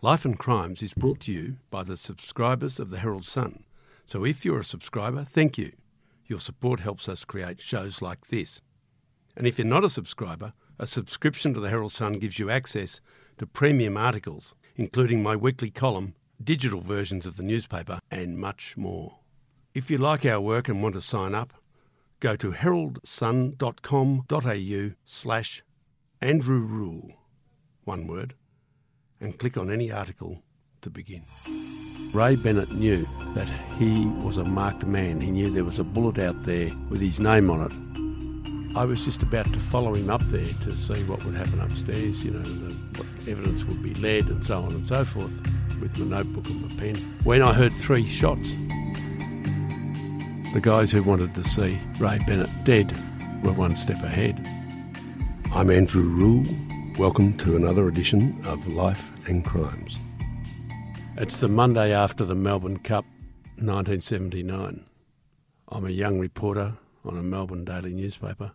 Life and Crimes is brought to you by the subscribers of the Herald Sun. So if you're a subscriber, thank you. Your support helps us create shows like this. And if you're not a subscriber, a subscription to the Herald Sun gives you access to premium articles, including my weekly column, digital versions of the newspaper, and much more. If you like our work and want to sign up, go to heraldsun.com.au slash Andrew Rule, one word, and click on any article to begin. Ray Bennett knew that he was a marked man. He knew there was a bullet out there with his name on it. I was just about to follow him up there to see what would happen upstairs, you know, the, what evidence would be led and so on and so forth, with my notebook and my pen, when I heard three shots. The guys who wanted to see Ray Bennett dead were one step ahead. I'm Andrew Rule. Welcome to another edition of Life and Crimes. It's the Monday after the Melbourne Cup 1979. I'm a young reporter on a Melbourne daily newspaper.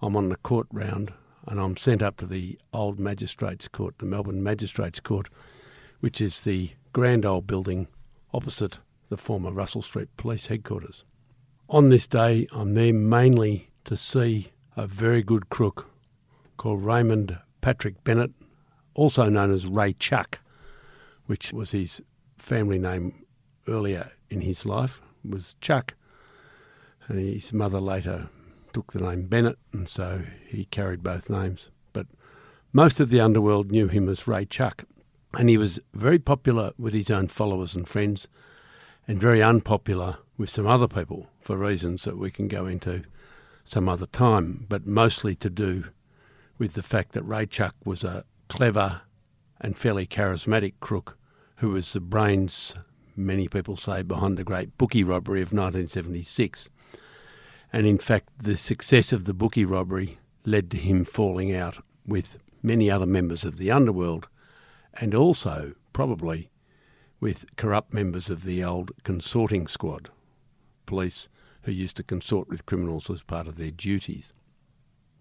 I'm on the court round and I'm sent up to the old Magistrates Court, the Melbourne Magistrates Court, which is the grand old building opposite the former Russell Street Police Headquarters. On this day, I'm there mainly to see a very good crook called Raymond Patrick Bennett, also known as Ray Chuck, which was his family name earlier in his life, was Chuck. And his mother later took the name Bennett, and so he carried both names. But most of the underworld knew him as Ray Chuck. And he was very popular with his own followers and friends, and very unpopular with some other people for reasons that we can go into some other time, but mostly to do with the fact that Ray Chuck was a clever and fairly charismatic crook who was the brains, many people say, behind the great bookie robbery of 1976. And in fact, the success of the bookie robbery led to him falling out with many other members of the underworld and also, probably, with corrupt members of the old consorting squad, police who used to consort with criminals as part of their duties.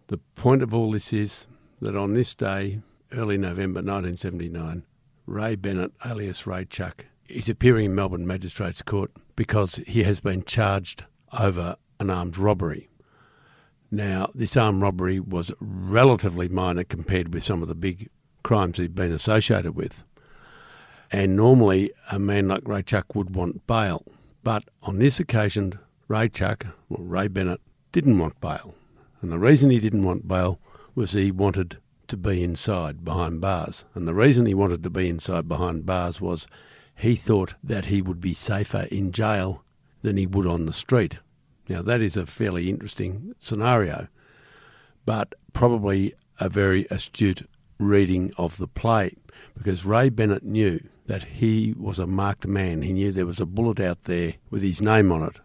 The point of all this is that on this day, early November 1979, Ray Bennett, alias Ray Chuck, is appearing in Melbourne Magistrates Court because he has been charged over an armed robbery. Now, this armed robbery was relatively minor compared with some of the big crimes he'd been associated with. And normally, a man like Ray Chuck would want bail. But on this occasion, Ray Chuck, or Ray Bennett, didn't want bail. And the reason he didn't want bail was he wanted to be inside behind bars. And the reason he wanted to be inside behind bars was he thought that he would be safer in jail than he would on the street. Now, that is a fairly interesting scenario, but probably a very astute reading of the play because Ray Bennett knew that he was a marked man. He knew there was a bullet out there with his name on it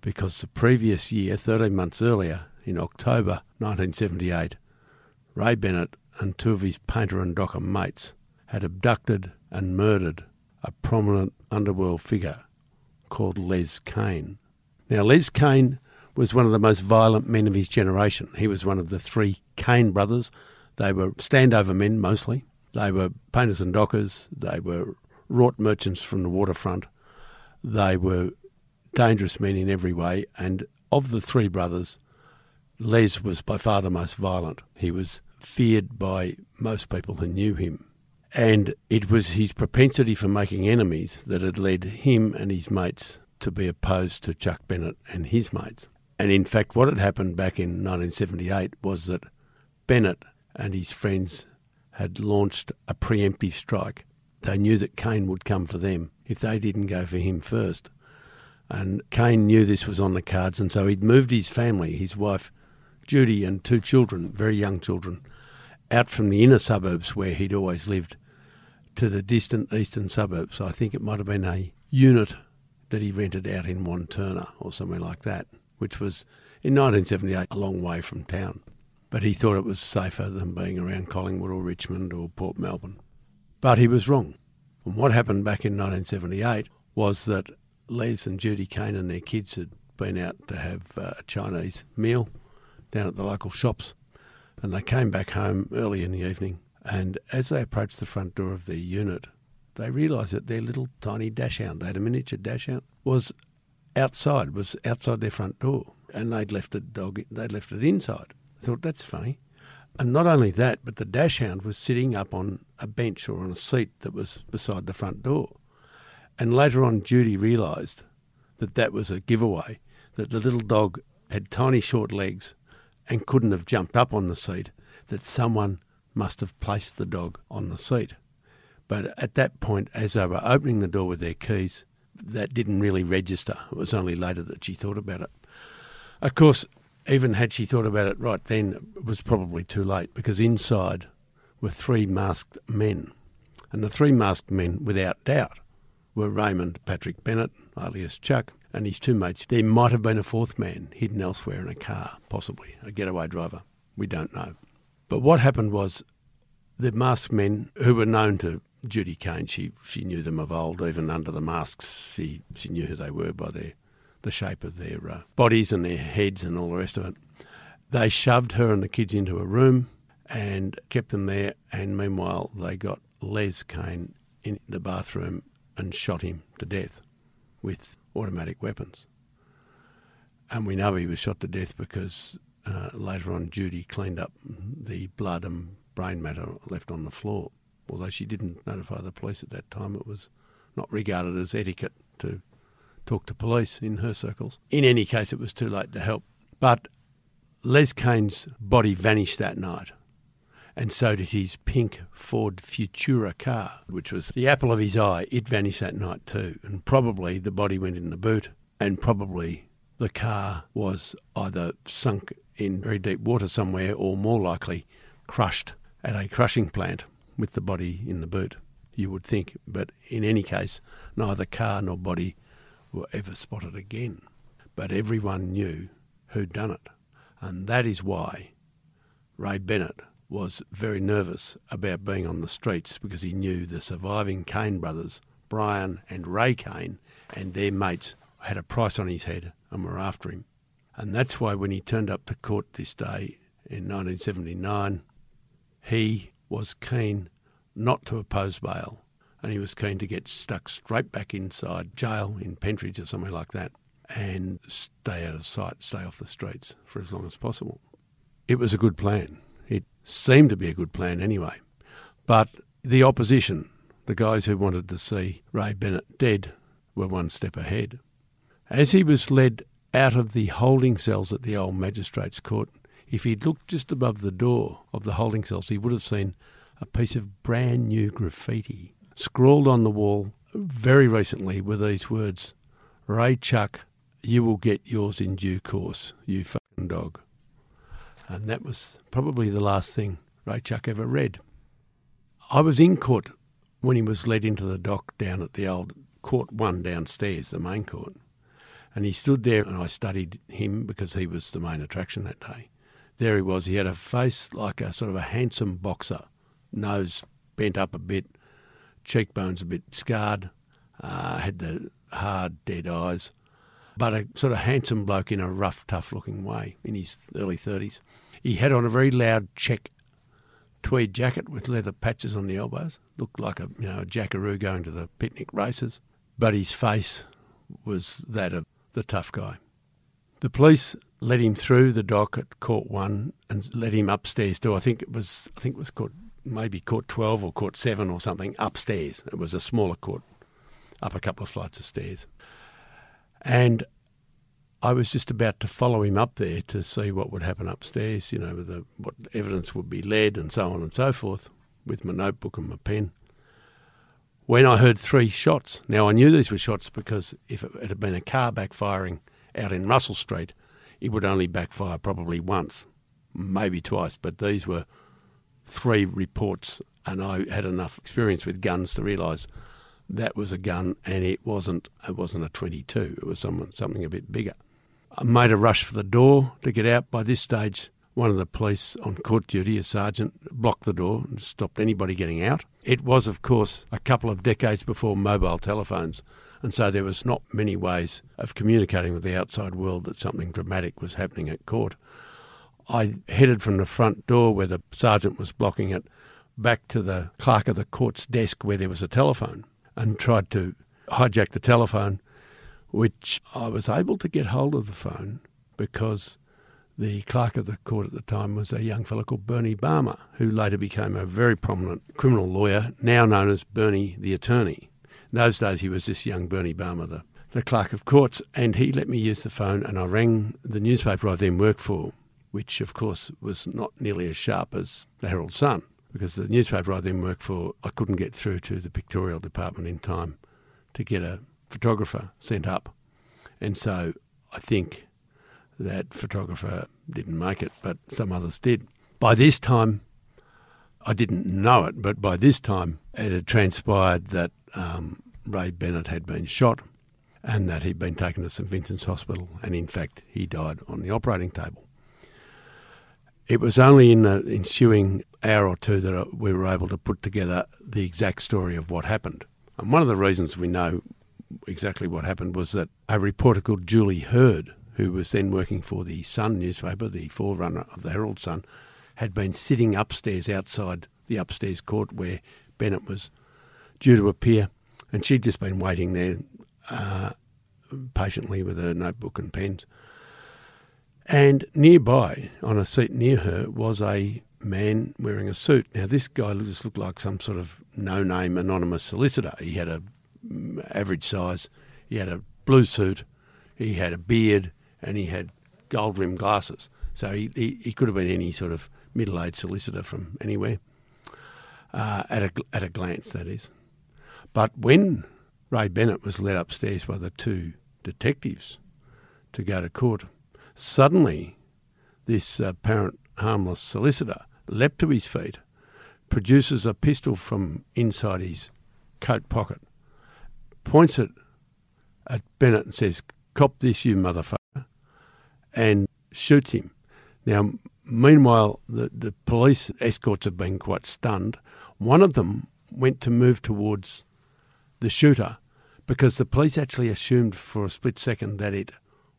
because the previous year, 13 months earlier, in October 1978, Ray Bennett and two of his painter and docker mates had abducted and murdered a prominent underworld figure called Les Kane. Now, Les Kane was one of the most violent men of his generation. He was one of the three Kane brothers. They were standover men mostly. They were painters and dockers. They were rort merchants from the waterfront. They were dangerous men in every way. And of the three brothers, Les was by far the most violent. He was feared by most people who knew him. And it was his propensity for making enemies that had led him and his mates to be opposed to Chuck Bennett and his mates. And in fact, what had happened back in 1978 was that Bennett and his friends had launched a preemptive strike. They knew that Kane would come for them if they didn't go for him first. And Kane knew this was on the cards, and so he'd moved his family, his wife Judy, and two children, very young children, out from the inner suburbs where he'd always lived to the distant eastern suburbs. I think it might have been a unit that he rented out in Wantirna or somewhere like that, which was in 1978 a long way from town but he thought it was safer than being around Collingwood or Richmond or Port Melbourne. But he was wrong. And what happened back in 1978 was that Les and Judy Kane and their kids had been out to have uh, a Chinese meal down at the local shops. And they came back home early in the evening And as they approached the front door of their unit, they realised that their little tiny dachshund, they had a miniature dachshund, was outside, was outside their front door. And they'd left the dog, they'd left it inside. I thought, that's funny. And not only that, but the dachshund was sitting up on a bench or on a seat that was beside the front door. And later on, Judy realised that that was a giveaway, that the little dog had tiny short legs and couldn't have jumped up on the seat, that someone must have placed the dog on the seat. But at that point, as they were opening the door with their keys, that didn't really register. It was only later that she thought about it. Of course, even had she thought about it right then, it was probably too late because inside were three masked men. And the three masked men, without doubt, were Raymond Patrick Bennett, alias Chuck, and his two mates. There might have been a fourth man hidden elsewhere in a car, possibly a getaway driver. We don't know. But what happened was the masked men, who were known to Judy Kane, she, she knew them of old, even under the masks, she, she knew who they were by their, the shape of their uh, bodies and their heads and all the rest of it. They shoved her and the kids into a room and kept them there, and meanwhile, they got Les Kane in the bathroom and shot him to death with automatic weapons. And we know he was shot to death because uh, later on Judy cleaned up the blood and brain matter left on the floor. Although she didn't notify the police at that time, it was not regarded as etiquette to talk to police in her circles. In any case, it was too late to help. But Les Kane's body vanished that night, and so did his pink Ford Futura car, which was the apple of his eye. It vanished that night too, and probably the body went in the boot, and probably the car was either sunk in very deep water somewhere or more likely crushed at a crushing plant with the body in the boot, you would think. But in any case, neither car nor body were ever spotted again. But everyone knew who'd done it. And that is why Ray Bennett was very nervous about being on the streets because he knew the surviving Kane brothers, Brian and Ray Kane, and their mates had a price on his head and were after him. And that's why when he turned up to court this day in 1979, he was keen not to oppose bail and he was keen to get stuck straight back inside jail in Pentridge or somewhere like that and stay out of sight, stay off the streets for as long as possible. It was a good plan. Seemed to be a good plan anyway. But the opposition, the guys who wanted to see Ray Bennett dead, were one step ahead. As he was led out of the holding cells at the old magistrates' court, if he'd looked just above the door of the holding cells, he would have seen a piece of brand new graffiti scrawled on the wall very recently with these words Ray Chuck, you will get yours in due course, you fucking dog. And that was probably the last thing Ray Chuck ever read. I was in court when he was led into the dock down at the old Court 1 downstairs, the main court. And he stood there, and I studied him because he was the main attraction that day. There he was. He had a face like a sort of a handsome boxer, nose bent up a bit, cheekbones a bit scarred, uh, had the hard, dead eyes, but a sort of handsome bloke in a rough, tough looking way in his early 30s. He had on a very loud check tweed jacket with leather patches on the elbows. Looked like a you know a jackaroo going to the picnic races, but his face was that of the tough guy. The police led him through the dock at Court One and led him upstairs to I think it was I think it was Court maybe Court Twelve or Court Seven or something upstairs. It was a smaller court, up a couple of flights of stairs, and I was just about to follow him up there to see what would happen upstairs. You know, the, what evidence would be led and so on and so forth, with my notebook and my pen when I heard three shots. Now, I knew these were shots because if it had been a car backfiring out in Russell Street, it would only backfire probably once, maybe twice. But these were three reports, and I had enough experience with guns to realise that was a gun, and it wasn't. It wasn't a 22. It was someone, something a bit bigger. I made a rush for the door to get out. By this stage, one of the police on court duty, a sergeant, blocked the door and stopped anybody getting out. It was, of course, a couple of decades before mobile telephones, and so there was not many ways of communicating with the outside world that something dramatic was happening at court. I headed from the front door where the sergeant was blocking it, back to the clerk of the court's desk where there was a telephone and tried to hijack the telephone, which I was able to get hold of the phone because the clerk of the court at the time was a young fellow called Bernie Balmer, who later became a very prominent criminal lawyer, now known as Bernie the Attorney. In those days, he was this young Bernie Balmer, the, the clerk of courts, and he let me use the phone, and I rang the newspaper I then worked for, which of course was not nearly as sharp as the Herald Sun, because the newspaper I then worked for, I couldn't get through to the pictorial department in time to get a photographer sent up. And so I think that photographer didn't make it, but some others did. By this time, I didn't know it, but by this time it had transpired that um, Ray Bennett had been shot and that he'd been taken to St Vincent's Hospital, and in fact, he died on the operating table. It was only in the ensuing hour or two that we were able to put together the exact story of what happened. And one of the reasons we know exactly what happened was that a reporter called Julie Hurd, who was then working for the Sun newspaper, the forerunner of the Herald Sun, had been sitting upstairs outside the upstairs court where Bennett was due to appear, and she'd just been waiting there uh, patiently with her notebook and pens. And nearby, on a seat near her, was a man wearing a suit. Now, this guy just looked like some sort of no name anonymous solicitor. He had a average size, he had a blue suit, he had a beard, and he had gold rimmed glasses. So he, he, he, could have been any sort of middle aged solicitor from anywhere, uh, at, a, at a glance, that is. But when Ray Bennett was led upstairs by the two detectives to go to court, suddenly this apparent harmless solicitor leapt to his feet, produces a pistol from inside his coat pocket, points it at Bennett and says, Cop this, you motherfucker, and shoots him. Now, meanwhile, the, the police escorts have been quite stunned. One of them went to move towards the shooter because the police actually assumed for a split second that it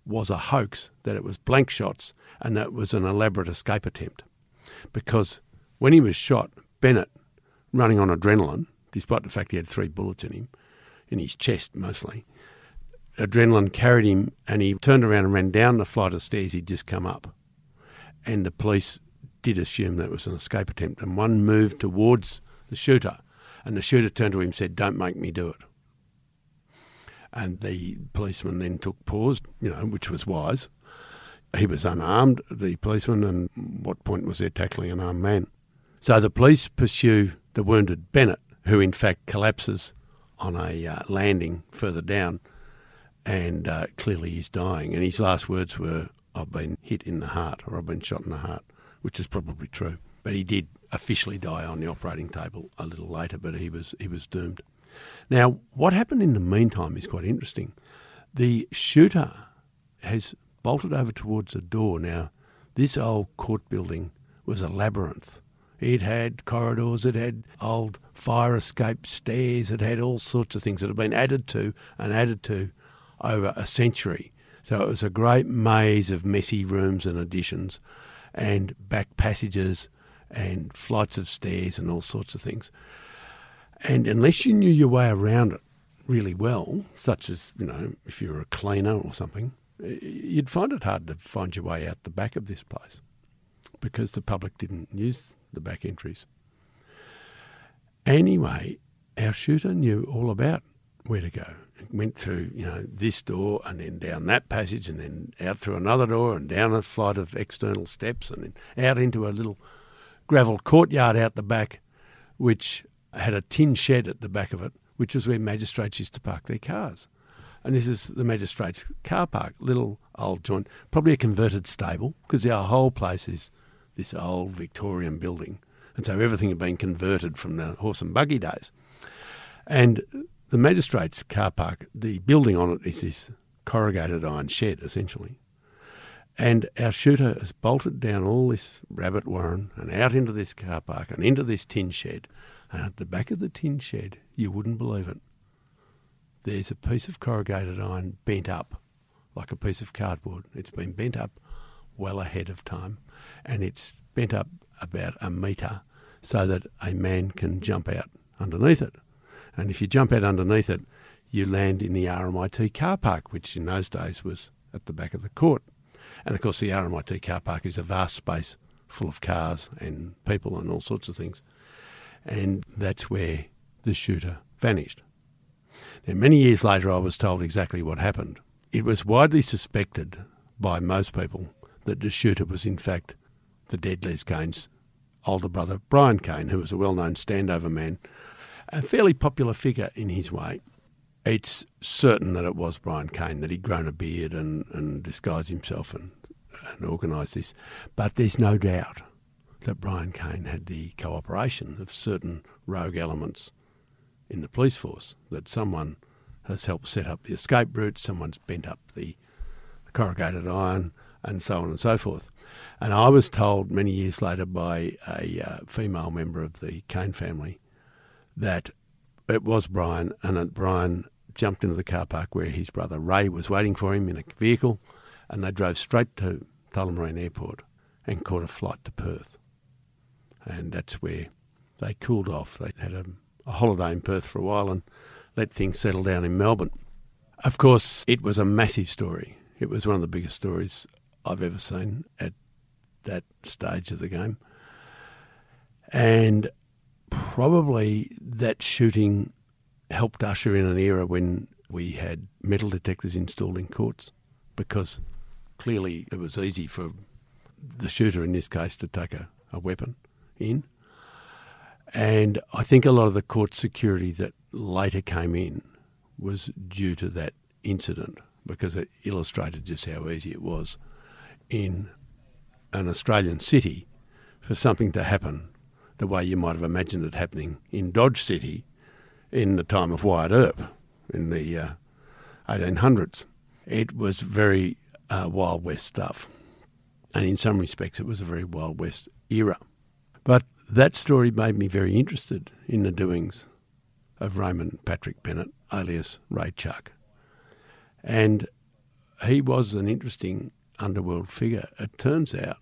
was a hoax, that it was blank shots, and that it was an elaborate escape attempt because when he was shot, Bennett, running on adrenaline, despite the fact he had three bullets in him, in his chest mostly, adrenaline carried him and he turned around and ran down the flight of stairs he'd just come up. And the police did assume that it was an escape attempt. And one moved towards the shooter, and the shooter turned to him and said, Don't make me do it. And the policeman then took pause, you know, which was wise, he was unarmed, the policeman, and what point was there tackling an armed man? So the police pursue the wounded Bennett, who in fact collapses on a uh, landing further down and uh, clearly he's dying. And his last words were, I've been hit in the heart or I've been shot in the heart, which is probably true. But he did officially die on the operating table a little later, but he was, he was doomed. Now, what happened in the meantime is quite interesting. The shooter has bolted over towards a door. Now, this old court building was a labyrinth. It had corridors, it had old fire escape stairs, it had all sorts of things that had been added to and added to over a century. So it was a great maze of messy rooms and additions and back passages and flights of stairs and all sorts of things. And unless you knew your way around it really well, such as, you know, if you were a cleaner or something, you'd find it hard to find your way out the back of this place because the public didn't use the back entries. Anyway, our shooter knew all about where to go. went through, you know, this door and then down that passage and then out through another door and down a flight of external steps and then out into a little gravel courtyard out the back, which had a tin shed at the back of it, which was where magistrates used to park their cars and this is the magistrate's car park, little old joint, probably a converted stable, because our whole place is this old Victorian building. And so everything had been converted from the horse and buggy days. And the magistrate's car park, the building on it is this corrugated iron shed, essentially. And our shooter has bolted down all this rabbit warren and out into this car park and into this tin shed. And at the back of the tin shed, you wouldn't believe it, there's a piece of corrugated iron bent up like a piece of cardboard. It's been bent up well ahead of time and it's bent up about a metre so that a man can jump out underneath it. And if you jump out underneath it, you land in the RMIT car park, which in those days was at the back of the court. And of course, the RMIT car park is a vast space full of cars and people and all sorts of things. And that's where the shooter vanished. Now, many years later, I was told exactly what happened. It was widely suspected by most people that the shooter was, in fact, the dead Les Kane's older brother, Brian Kane, who was a well known standover man, a fairly popular figure in his way. It's certain that it was Brian Kane, that he'd grown a beard and, and disguised himself and, and organised this. But there's no doubt that Brian Kane had the cooperation of certain rogue elements in the police force, that someone has helped set up the escape route, someone's bent up the corrugated iron, and so on and so forth. And I was told many years later by a uh, female member of the Kane family that it was Brian, and that Brian jumped into the car park where his brother Ray was waiting for him in a vehicle, and they drove straight to Tullamarine Airport and caught a flight to Perth. And that's where they cooled off. They had a, a holiday in Perth for a while and let things settle down in Melbourne. Of course, it was a massive story. It was one of the biggest stories I've ever seen at that stage of the game. And probably that shooting helped usher in an era when we had metal detectors installed in courts because clearly it was easy for the shooter in this case to take a, a weapon in. And I think a lot of the court security that later came in was due to that incident because it illustrated just how easy it was in an Australian city for something to happen the way you might have imagined it happening in Dodge City in the time of Wyatt Earp in the uh, 1800s. It was very uh, Wild West stuff. And in some respects, it was a very Wild West era. But that story made me very interested in the doings of Raymond Patrick Bennett, alias Ray Chuck. And he was an interesting underworld figure. It turns out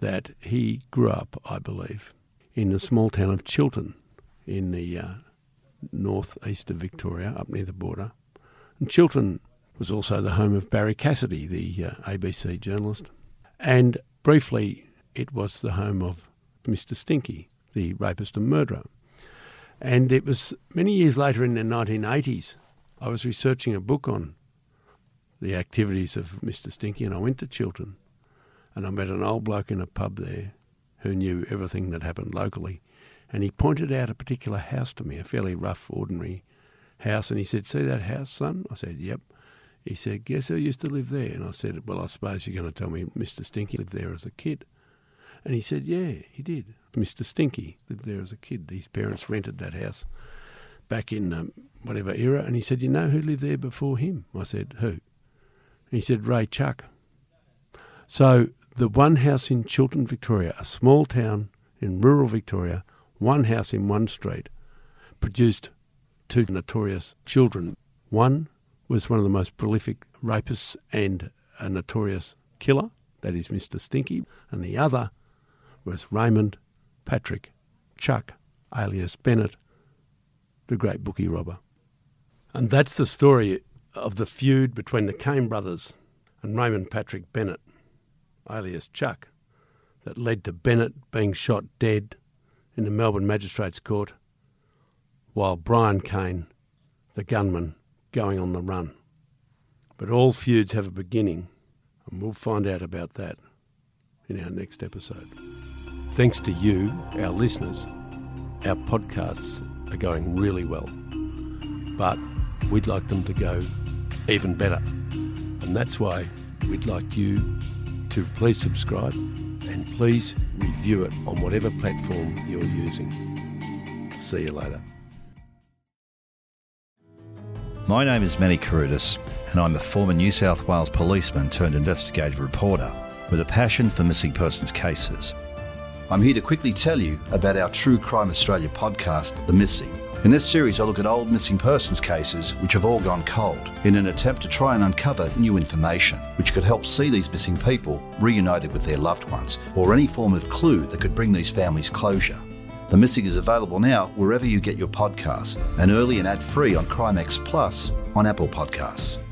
that he grew up, I believe, in the small town of Chiltern in the uh, northeast of Victoria, up near the border. And Chiltern was also the home of Barrie Cassidy, the uh, ABC journalist. And briefly, it was the home of Mr. Stinky, the rapist and murderer. And it was many years later in the 1980s, I was researching a book on the activities of Mr. Stinky, and I went to Chiltern, and I met an old bloke in a pub there who knew everything that happened locally, and he pointed out a particular house to me, a fairly rough, ordinary house, and he said, "See that house, son?" I said, "Yep." He said, "Guess who used to live there?" And I said, "Well, I suppose you're going to tell me Mr. Stinky lived there as a kid." And he said, "Yeah, he did. Mr. Stinky lived there as a kid. His parents rented that house." back in um, whatever era, and he said, "You know who lived there before him?" I said, "Who?" He said, Ray Chuck. So the one house in Chiltern, Victoria, a small town in rural Victoria, one house in one street, produced two notorious children. One was one of the most prolific rapists and a notorious killer, that is Mr. Stinky, and the other was Raymond Patrick Chuck, alias Bennett, the great bookie robber. And that's the story of the feud between the Kane brothers and Raymond Patrick Bennett, alias Chuck, that led to Bennett being shot dead in the Melbourne Magistrates Court, while Brian Kane, the gunman, going on the run. But all feuds have a beginning, and we'll find out about that in our next episode. Thanks to you, our listeners, our podcasts are going really well. But we'd like them to go even better. And that's why we'd like you to please subscribe and please review it on whatever platform you're using. See you later. My name is Manny Carudis, and I'm a former New South Wales policeman turned investigative reporter with a passion for missing persons cases. I'm here to quickly tell you about our True Crime Australia podcast, The Missing in this series, I look at old missing persons cases which have all gone cold in an attempt to try and uncover new information which could help see these missing people reunited with their loved ones or any form of clue that could bring these families closure. The Missing is available now wherever you get your podcasts and early and ad free on Crimex Plus on Apple Podcasts.